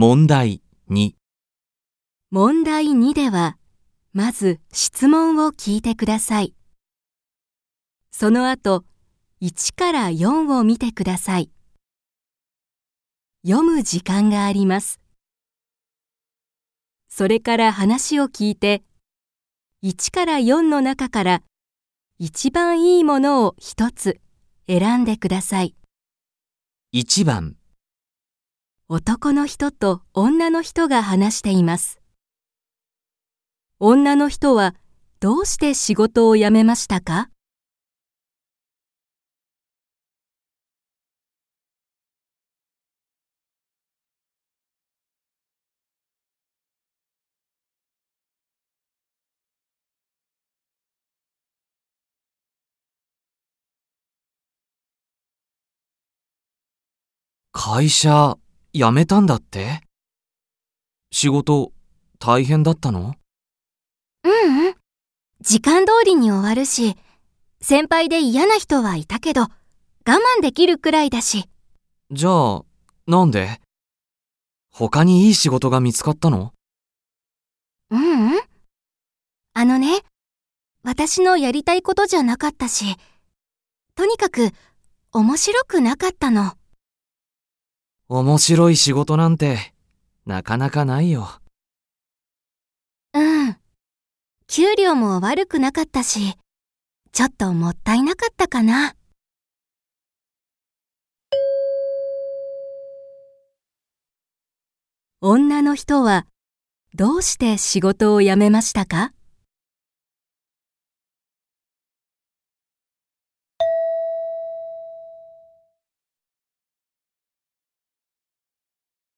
問題2、問題2では、まず質問を聞いてください。その後、1から4を見てください。読む時間があります。それから話を聞いて、1から4の中から一番いいものを一つ選んでください。1番、男の人と女の人が話しています。女の人はどうして仕事を辞めましたか？会社辞めたんだって？仕事大変だったの？ううん。時間通りに終わるし、先輩で嫌な人はいたけど、我慢できるくらいだし。じゃあ、なんで？他にいい仕事が見つかったの？ううん。あのね、私のやりたいことじゃなかったし、とにかく面白くなかったの。面白い仕事なんて、なかなかないよ。うん。給料も悪くなかったし、ちょっともったいなかったかな。女の人はどうして仕事を辞めましたか？